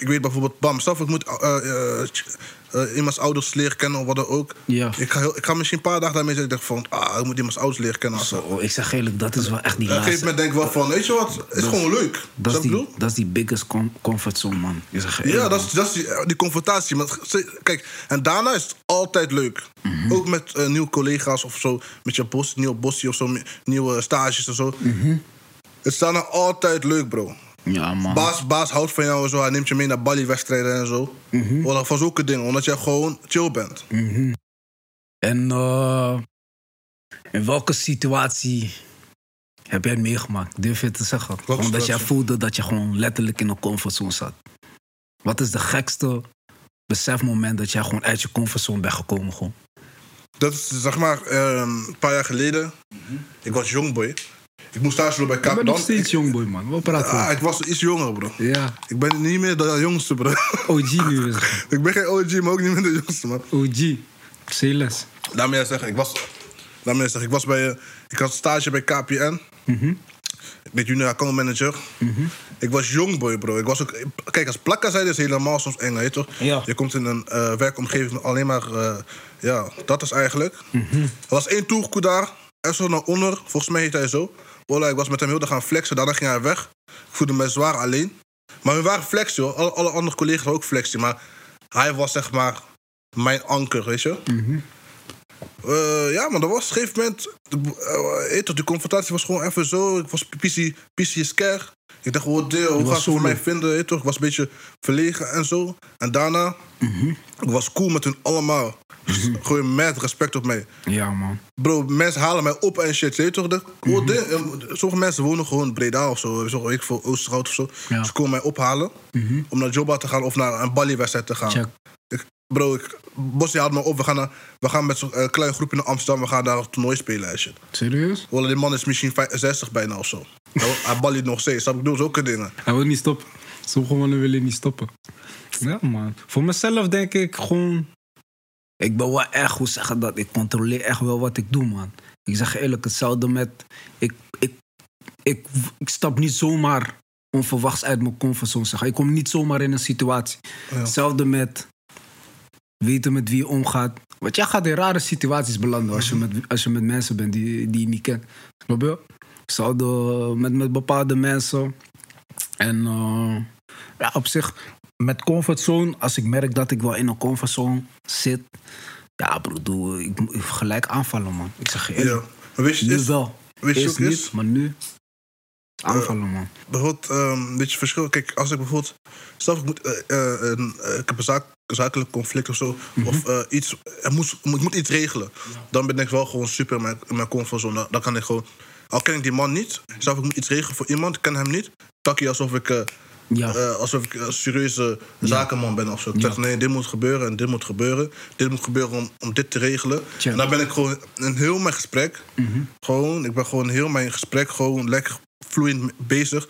ik weet bijvoorbeeld, bam, zelf ik moet eh, iemands ouders leren kennen of wat dan ook. Ja. Ik, ga heel, ik ga misschien een paar dagen daarmee zitten. Ik denk van, ah, ik moet iemands ouders leren kennen. Zo. Zo, ik zeg eerlijk, dat is wel echt die Op een gegeven moment denk ik wel van, weet je wat, het is gewoon leuk. Dat is, die, dat is die biggest com- comfort zone, man. Ik zeg eerlijk, Ja, dat is, dat is die, eh, die confrontatie. Maar kijk, en daarna is het altijd leuk. Mhm. Ook met eh, nieuwe collega's of zo. Met je bos, nieuwe bossie of zo. Nieuwe stages en zo. Mhm. Het is daarna altijd leuk, bro. Ja, man. Baas, baas houdt van jou en zo. Hij neemt je mee naar Bali-wedstrijden en zo. Mhm. Voilà, Van zulke dingen. Omdat jij gewoon chill bent. En eh, in welke situatie heb jij het meegemaakt? Durf je het te zeggen? Gewoon dat jij voelde dat je gewoon letterlijk in een comfortzone zat. Wat is de gekste besefmoment dat jij gewoon uit je comfortzone bent gekomen? Gewoon? Dat is zeg maar ehm, een paar jaar geleden. Ik was jongboy. Ik moest stage lopen bij Ik ben nog steeds jongboy, man. We praten. Ah, ik was iets jonger, bro. Ja, Ik ben niet meer de jongste, bro. OG nu is [laughs] het. ik ben geen OG, maar ook niet meer de jongste, man. OG. Me je zeggen, ik was, laat me je zeggen, ik was bij, eh, ik had stage bij KPN. Ik ben junior account manager. Ik was jongboy, bro. Ik was ook, kijk, als plakka zijn is helemaal soms eng, weet je toch? Ja. Je komt in een eh, werkomgeving met alleen maar, eh, ja, dat is eigenlijk. Er was één toegekoe daar, en zo naar onder, volgens mij heet hij zo. Voilà, ik was met hem heel de gaan flexen, daarna ging hij weg. Ik voelde me zwaar alleen. Maar we waren flexen, hoor. Alle, alle andere collega's waren ook flexen, maar hij was zeg maar mijn anker, weet je? Eh, ja, maar dat was op een gegeven moment. je, die confrontatie was gewoon even zo. Ik was PC, PC scare. Ik dacht, oh, deel, hoe gaan ze voor mij vinden? Toch? Ik was een beetje verlegen en zo. En daarna, ik was cool met hun allemaal. Dus Gewoon met respect op mij. Ja, man. Bro, mensen halen mij op en shit. Weet toch? Dat- oh, dit, eh, sommige mensen wonen gewoon Breda of zo. Zo, ik veel, Oosterhout of zo. Ja. Ze komen mij ophalen om naar Jobba te gaan of naar een Bali-wedstrijd te gaan. Check. Ik, bro, ik, Bossie haalt me op. We gaan, naar, we gaan met zo'n eh, klein groepje naar Amsterdam. We gaan daar een toernooi spelen en shit. Serieus? Wallah, die man is misschien 65 bijna of zo. Hij- Hij balliet nog steeds. Je? Ik bedoel, zulke dingen. Hij wil niet stoppen. Sommige mannen willen niet stoppen. Ja, man. Voor mezelf denk ik gewoon... Ik ben wel echt, hoe zeggen dat, ik controleer echt wel wat ik doe, man. Ik zeg eerlijk, hetzelfde met... Ik, ik, ik, ik stap niet zomaar onverwachts uit mijn comfortzone. Zeg. Ik kom niet zomaar in een situatie. Ja. Hetzelfde met weten met wie je omgaat. Want jij gaat in rare situaties belanden als je met, als je met mensen bent die, die je niet kent. Snap je? Hetzelfde met, met bepaalde mensen. En eh, ja, op zich, met comfortzone, als ik merk dat ik wel in een comfortzone zit. Ja, broer, ik moet gelijk aanvallen, man. Ik zeg je Ja. eerlijk. Maar weet je, Nu is, wel. weet je Eerst ook niet, is? maar nu aanvallen, man. bijvoorbeeld, ehm weet je, verschil. Kijk, als ik bijvoorbeeld. Stel, ik, moet, eh, eh, een, eh, ik heb een zaak, zakelijk conflict of zo. Of eh, iets. Er moet, ik moet iets regelen. Dan ben ik wel gewoon super in mijn, in mijn comfortzone. Dan kan ik gewoon. Al ken ik die man niet. Stel, ik moet iets regelen voor iemand. Ik ken hem niet. Tak je alsof ik. eh, Ja. eh, alsof ik een serieuze zakenman ben of zo. Ik zeg, nee, dit moet gebeuren en dit moet gebeuren. Dit moet gebeuren om, om dit te regelen. En dan ben ik gewoon in heel mijn gesprek... gewoon, ik ben gewoon heel mijn gesprek gewoon lekker vloeiend bezig...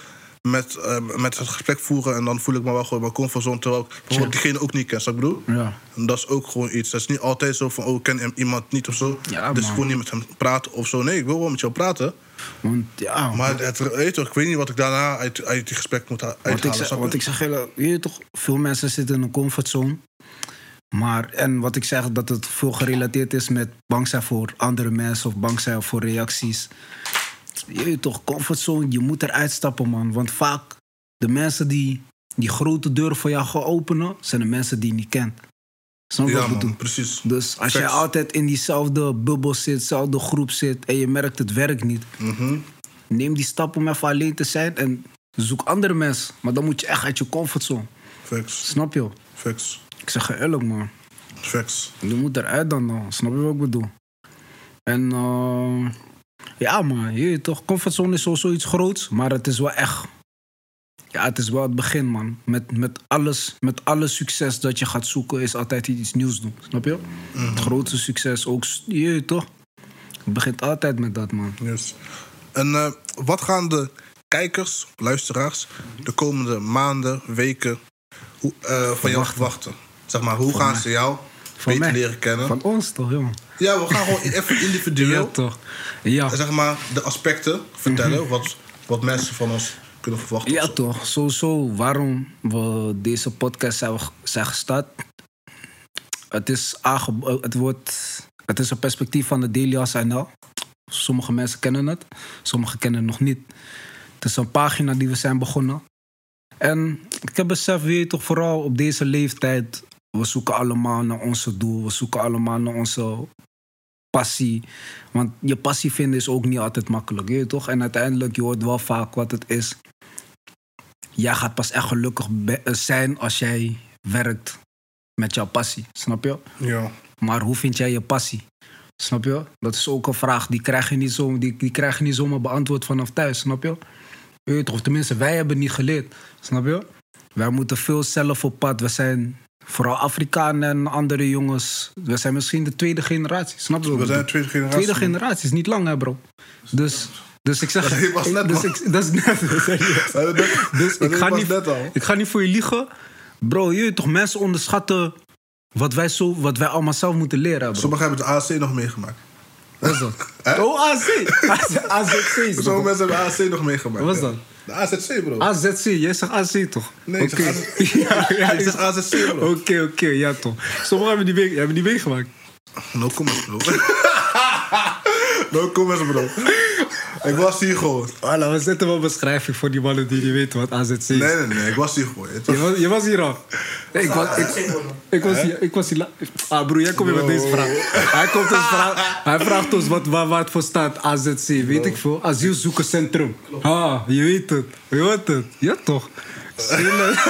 Met, eh, met het gesprek voeren. En dan voel ik me wel gewoon mijn comfortzone... terwijl ik bijvoorbeeld diegene ook niet ken. Snap wat ik bedoel? Ja. En dat is ook gewoon iets. Dat is niet altijd zo van... oh, ik ken iemand niet of zo. Ja, dus man. gewoon niet met hem praten of zo. Nee, ik wil wel met jou praten. Want ja, Maar het, ik weet niet wat ik daarna uit, uit die gesprek moet Want uithalen. ik zeg, want ik zeg heel, je weet toch, veel mensen zitten in een comfortzone. Maar, en wat ik zeg, dat het veel gerelateerd is met bang zijn voor andere mensen of bang zijn voor reacties. Je weet toch, comfortzone, je moet eruit stappen, man. Want vaak, de mensen die die grote deuren voor jou gaan openen, zijn de mensen die je niet kent. Snap je Ja, wat ik bedoel? precies. Dus als jij Facts. altijd in diezelfde bubbel zit, dezelfde groep zit en je merkt het werkt niet, Mhm. neem die stap om even alleen te zijn en zoek andere mensen. Maar dan moet je echt uit je comfortzone. Facts. Snap je? Facts. Ik zeg je eerlijk, man. Facts. Je moet eruit dan, dan. Snap je wat ik bedoel? En eh, ja, man. Je toch, comfortzone is sowieso iets groots. Maar het is wel echt... Ja, het is wel het begin, man. Met, met, alles, met alle succes dat je gaat zoeken, is altijd iets nieuws doen. Snap je? Het grootste succes ook, je toch? Het begint altijd met dat, man. Yes. En eh, wat gaan de kijkers, luisteraars, de komende maanden, weken hoe, eh, van jou verwachten? Zeg maar, hoe gaan ze jou Van beter mij. leren kennen? Van ons toch, jongen? Ja, we gaan gewoon even [laughs] individueel Ja, toch? Ja. zeg maar, de aspecten vertellen. wat, wat mensen van ons kunnen verwachten. Ja, toch. Sowieso waarom we deze podcast zijn, zijn gestart. Het is, aange- het, wordt, het is een perspectief van de Daily NL. Sommige mensen kennen het, sommigen kennen het nog niet. Het is een pagina die we zijn begonnen. En ik heb besef, weet je toch, vooral op deze leeftijd... we zoeken allemaal naar onze doel, we zoeken allemaal naar onze passie. Want je passie vinden is ook niet altijd makkelijk, weet je toch? En uiteindelijk, je hoort wel vaak wat het is. Jij gaat pas echt gelukkig be- zijn als jij werkt met jouw passie, snap je? Ja. Maar hoe vind jij je passie? Snap je? Dat is ook een vraag die krijg je niet, zo, die, die krijg je niet zomaar beantwoord vanaf thuis, snap je? Weet je toch? Of tenminste, wij hebben niet geleerd, snap je? Wij moeten veel zelf op pad. We zijn vooral Afrikanen en andere jongens. We zijn misschien de tweede generatie, snap je? We zijn de tweede generatie. Tweede generatie is niet lang, hè, bro? Dus, dus ik zeg. Dat is pas net, dus ik, dat is net. [laughs] Dus ik ga, was niet, ik ga niet voor je liegen. Bro, je toch, mensen onderschatten wat wij, zo, wat wij allemaal zelf moeten leren, bro. Sommigen hebben het AC nog meegemaakt. Wat is dat? Oh, AC. [laughs] AZC. is Sommige mensen hebben AC nog meegemaakt. Wat was ja. dat? De AZC, bro. AZC, jij zegt AC toch? Nee, ik Oké. zeg AZC. [laughs] ja, ja, ik zeg AZC, bro. Oké, oké, ja toch. Sommigen hebben die, hebben die meegemaakt. No comments, bro. [laughs] no comments, bro. Ik was hier gewoon. Voilà, we zetten wel een beschrijving voor die mannen die niet weten wat AZC is. Nee, nee, nee. Ik was hier gewoon. je Je, was, je was hier al. Nee, ik, was, ik, ik was hier. Ik was hier ah, broer, jij komt weer met deze vraag. Hij, komt ons vraag, hij vraagt ons wat, waar, waar het voor staat. AZC, weet ik veel. Asielzoekerscentrum. Ah, je weet het. Je weet het. Ja, toch? Zielen. [laughs]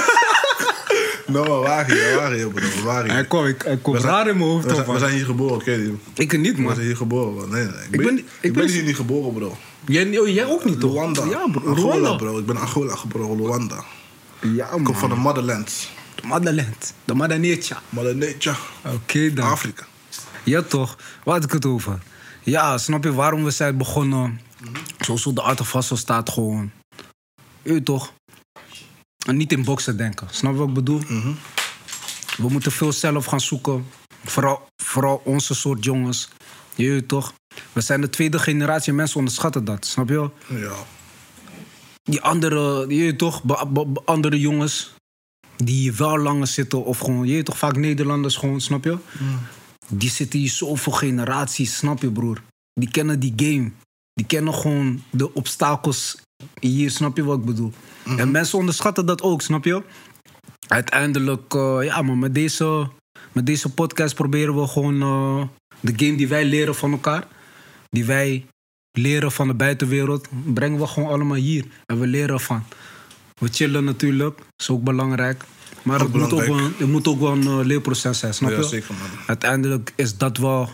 No, we waren hier, we waren hier, bro. We waren Hij hier. kwam, ik, hij kwam We zijn- raar in mijn hoofd We op. zijn, we man. zijn hier geboren, ken je die? Ik niet, We man. zijn hier geboren, bro. Nee, nee. Ik ben, ben- ik ik ben ben- hier niet geboren, bro. Jij, oh, jij ook niet, toch? Rwanda. Ja, bro. Angola, Rwanda. bro. Ik ben Angola geboren, Rwanda. Ja, Ik kom van de motherland. De Madaland. De. Mother Nature. Oké dan. Afrika. Ja, toch? Waar had ik het over? Ja, snap je waarom we zijn begonnen? Zoals de Art of Hustle staat gewoon. Weet toch? En niet in boksen denken. Snap je wat ik bedoel? We moeten veel zelf gaan zoeken. Vooral, vooral onze soort jongens. Je toch? We zijn de tweede generatie. Mensen onderschatten dat. Snap je? Ja. Die andere, je toch? andere jongens. Die wel langer zitten. Of gewoon, je toch? Vaak Nederlanders gewoon. Snap je? Die zitten hier zoveel generaties, snap je, broer? Die kennen die game. Die kennen gewoon de obstakels hier, snap je wat ik bedoel? En mensen onderschatten dat ook, snap je? Uiteindelijk, eh, ja, maar met deze, met deze podcast proberen we gewoon eh, de game die wij leren van elkaar, die wij leren van de buitenwereld, brengen we gewoon allemaal hier. En we leren van. We chillen natuurlijk, is ook belangrijk. Maar het moet, ook wel, het moet ook wel een eh, leerproces zijn, snap Ja, je? zeker, man. Uiteindelijk is dat wel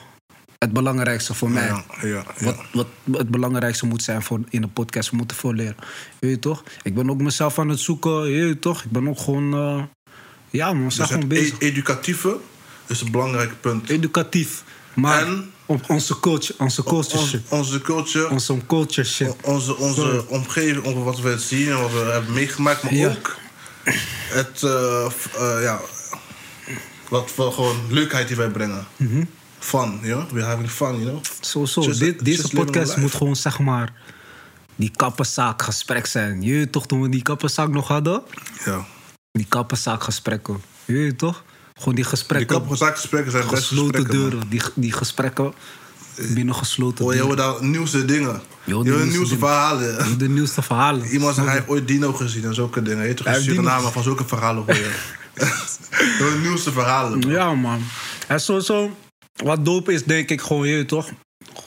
het belangrijkste voor mij. Ja, ja. Wat, wat het belangrijkste moet zijn voor in een podcast. We moeten veel leren. Weet je toch? Ik ben ook mezelf aan het zoeken. Weet je toch? Ik ben ook gewoon... eh, ja man, Dus gewoon bezig. e- educatieve is een belangrijk punt. Educatief. Maar En? op onze culture, onze culture onze culture, Onze onze, onze omgeving, over wat we zien en wat we hebben meegemaakt, maar Ja. ook het, eh, eh, ja, wat voor gewoon leukheid die wij brengen. Fun, you know? We're having fun, you know? Zo, zo. Just- Dit, deze podcast moet gewoon zeg maar... Die kappenzaak gesprek zijn. Je toch, toen we die kappenzaak nog hadden... Ja. Die kappenzaak gesprekken. Je toch? Gewoon die Die gesprekken... kappige zaakgesprekken zijn best gesloten gesprekken, deuren. Die, die gesprekken binnen gesloten Oh, je hoort daar nieuwste dingen. De nieuwste, verhalen. De nieuwste verhalen. Iemand zegt, hij heeft ooit Dino gezien en zulke dingen. Je hebt toch Suriname van zulke verhalen hoor [laughs] je. De nieuwste verhalen. bro. Ja, man. En sowieso, wat dope is, denk ik gewoon, je toch?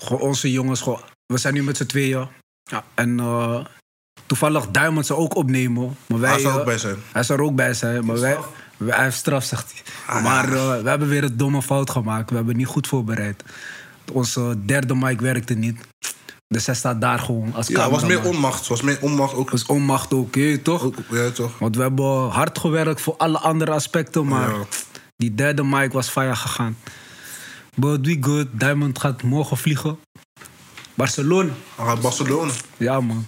Gewoon onze jongens, gewoon, we zijn nu met z'n tweeën. Ja, en eh, toevallig Diamond zou ook opnemen. Maar wij, Hij zou ook eh, bij zijn. Hij zou er ook bij zijn, maar wij, hij heeft straf, zegt hij. Ah. Maar eh, we hebben weer een domme fout gemaakt. We hebben niet goed voorbereid. Onze derde mic werkte niet. Dus hij staat daar gewoon als Ja, het was meer onmacht. Het was meer onmacht ook. was onmacht ook, je toch? ook ja, toch? Want we hebben hard gewerkt voor alle andere aspecten, maar Ja. die derde mic was fire gegaan. But we good. Diamond gaat morgen vliegen. Barcelona. Hij gaat Barcelona. Ja, man.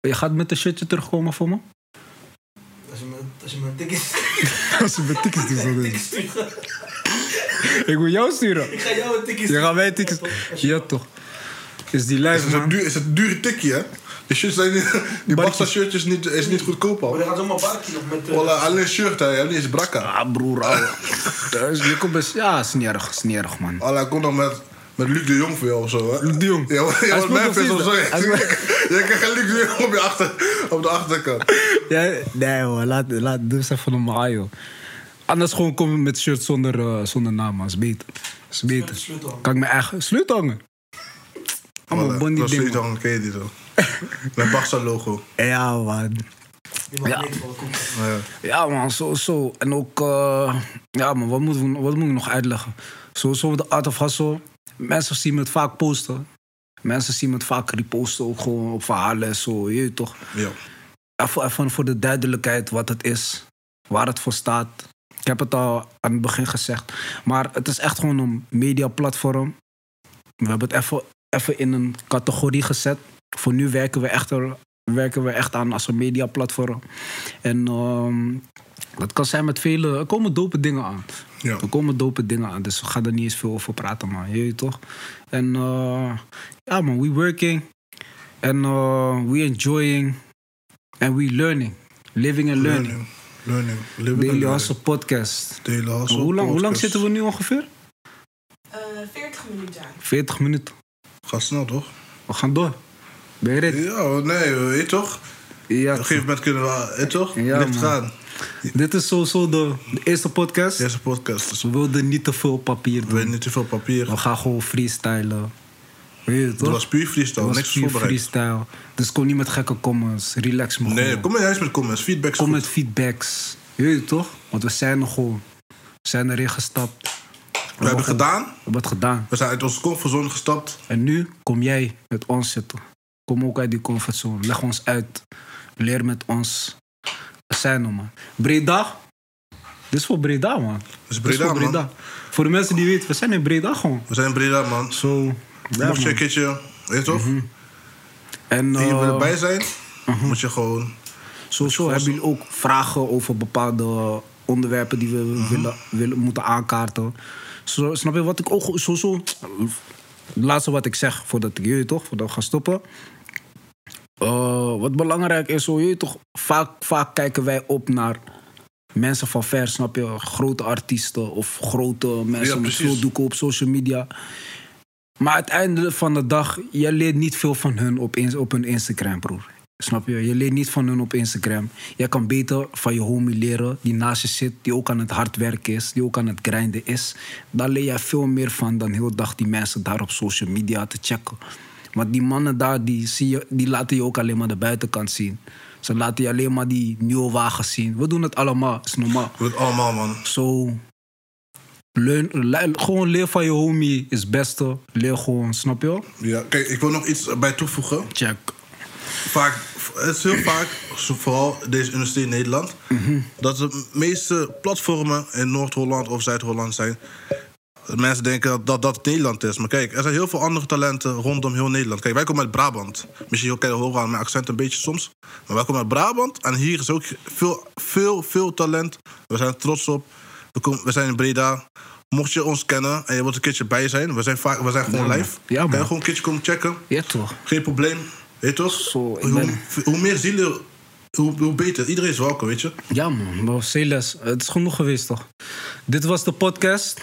Je gaat met een shirtje terugkomen voor me? Als je me, [laughs] als je me een ticket Als je met tickets doet, dan ticket stuurt. Ik wil jou sturen. Ik ga jou een ticket Je sturen. gaat mij tickets... Ja, toch. Is die Is lijf, het, een man. duur, is het een dure tikkie, hè? Die shirts zijn niet, die Barca shirtjes niet, is niet goedkoop Maar al. er gaat zomaar barkie nog met... eh, Voilà, alleen shirt, hè. Je hebt niet eens brakka. Ah, broer, ouwe. [laughs] Is- Je komt best... Ja, snerig, snerig, man. Alla komt dan met, met Luc de Jong voor jou of zo, hè? Luc de Jong. Ja, Hij ja wat speelt mij nog vindt of zo. Je krijgt geen Luc de Jong op, je achter, op de achterkant. [laughs] Ja, nee, hoor. Laat, laat, doe eens even normaal, joh. Anders gewoon komen met shirt zonder, eh, zonder naam, man. Is beter. Is beter. Kan ik mijn eigen... Sleutelhanger. Allemaal Voilà, bonnie Dat is ding, man. dan, ken je die zo. Met Barca logo. Ja, man. Ja. Ja. Ja, man, zo, zo. En ook, eh, ja, man, wat, moeten we, wat moet ik nog uitleggen? Sowieso de Art of Hustle. Mensen zien me het vaak posten. Mensen zien me het vaak reposten, ook gewoon op verhalen en zo, je toch? Ja. Even, even voor de duidelijkheid wat het is, waar het voor staat. Ik heb het al aan het begin gezegd. Maar het is echt gewoon een mediaplatform. We hebben het even, even in een categorie gezet. Voor nu werken we echt, er, werken we echt aan als een mediaplatform. En ehm, dat kan zijn met vele... Er komen dope dingen aan. Ja. Er komen dope dingen aan. Dus we gaan er niet eens veel over praten, man. Je toch? En eh, ja, man, we working. En eh, we enjoying. And we learning. Living and learning. Learning. Learning. Living Daily Hustle podcast. Daily Hustle hoe, lang, hoe lang zitten we nu ongeveer? Eh 40 minuten. 40 minuten. Gaat snel, toch? We gaan door. Ben je ready? Ja, nee, weet je toch? Ja. Op een gegeven moment kunnen we, toch? Ja, Licht man. gaan. Dit is sowieso de, de eerste podcast. Podcast. Dus We wilden niet te veel papier we doen. hebben niet te veel papier. We gaan gewoon freestylen. Weet je Het toch? was puur freestyle, Het was niks puur voorbereid. freestyle. Dus kom niet met gekke comments. Relax me Nee, gewoon. kom maar juist met comments. Feedback is Kom goed. met feedbacks. Je weet het toch? Want we zijn er gewoon. We zijn erin gestapt. We, We hebben gedaan. We hebben het gedaan. We zijn uit onze comfortzone gestapt. En nu kom jij met ons zitten. Kom ook uit die comfortzone. Leg ons uit. Leer met ons. Er, man. Breda. Dit is voor Breda, man. Dit is Breda, voor man. Voor de mensen die weten, we zijn in Breda gewoon. We zijn in Breda, man. Zo. ja, Mocht je. Mhm. een keertje, weet je toch? En Hier eh, willen bij zijn, moet je gewoon... Sowieso hebben jullie ook vragen over bepaalde onderwerpen die we Mhm. willen, willen, moeten aankaarten. Zo, snap je wat ik ook sowieso... Het laatste wat ik zeg voordat ik jullie toch, voordat we gaan stoppen. Eh, wat belangrijk is, zo, je toch, vaak, vaak kijken wij op naar mensen van ver, snap je? Grote artiesten of grote mensen met veel doeken op social media. Maar uiteindelijk van de dag, je leert niet veel van hun op, op hun Instagram, broer. Snap je? Je leert niet van hun op Instagram. Je kan beter van je homie leren die naast je zit, die ook aan het hard werken is, die ook aan het grinden is. Daar leer jij veel meer van dan heel dag die mensen daar op social media te checken. Want die mannen daar, die, zie je, die laten je ook alleen maar de buitenkant zien. Ze laten je alleen maar die nieuwe wagens zien. We doen het allemaal, is normaal. We doen het allemaal, man. Zo. Le- gewoon leer van je homie is het beste. Leer gewoon, snap je? wel? Ja, kijk, ik wil nog iets bij toevoegen. Check. Vaak, het is heel vaak, vooral deze industrie in Nederland, Mhm. dat de meeste platformen in Noord-Holland of Zuid-Holland zijn. Mensen denken dat, dat dat Nederland is. Maar kijk, er zijn heel veel andere talenten rondom heel Nederland. Kijk, wij komen uit Brabant. Misschien kan je horen aan mijn accent een beetje soms. Maar wij komen uit Brabant en hier is ook veel, veel, veel talent. We zijn er trots op. We, komen, we zijn in Breda. Mocht je ons kennen en je wilt een keertje bij zijn, we zijn, vaak, we zijn gewoon Ja, man. live. Ja, kan je gewoon een keertje komen checken? Ja, toch? Geen probleem. Weet je toch? Zo, ik hoe, ben- hoe meer zielen, hoe, hoe beter. Iedereen is welkom, weet je? Ja, man. Bro, Celes, het is genoeg geweest, toch? Dit was de podcast.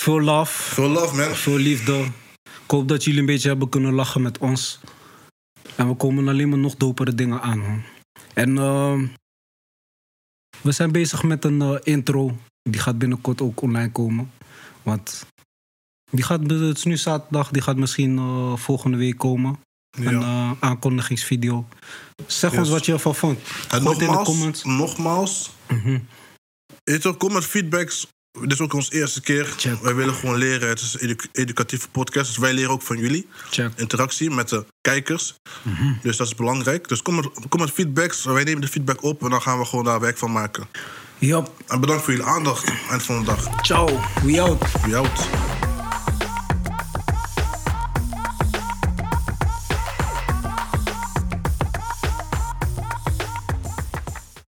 Veel love, Veel love, man. veel liefde. Ik hoop dat jullie een beetje hebben kunnen lachen met ons. En we komen alleen maar nog dopere dingen aan, man. En ehm, we zijn bezig met een eh, intro. Die gaat binnenkort ook online komen. Want die gaat, het is nu zaterdag, die gaat misschien eh, volgende week komen. Een eh, aankondigingsvideo. Zeg ons wat je ervan vond. En het in de nogmaals, comments. nogmaals, je toch, kom met feedbacks. Dit is ook onze eerste keer. Check. Wij willen gewoon leren. Het is een edu- educatieve podcast. Dus wij leren ook van jullie. Check. Interactie met de kijkers. Mhm. Dus dat is belangrijk. Dus kom met, kom met feedbacks. Wij nemen de feedback op en dan gaan we gewoon daar werk van maken. Yup. En bedankt voor jullie aandacht. Eind van de dag. Ciao. We out. We out.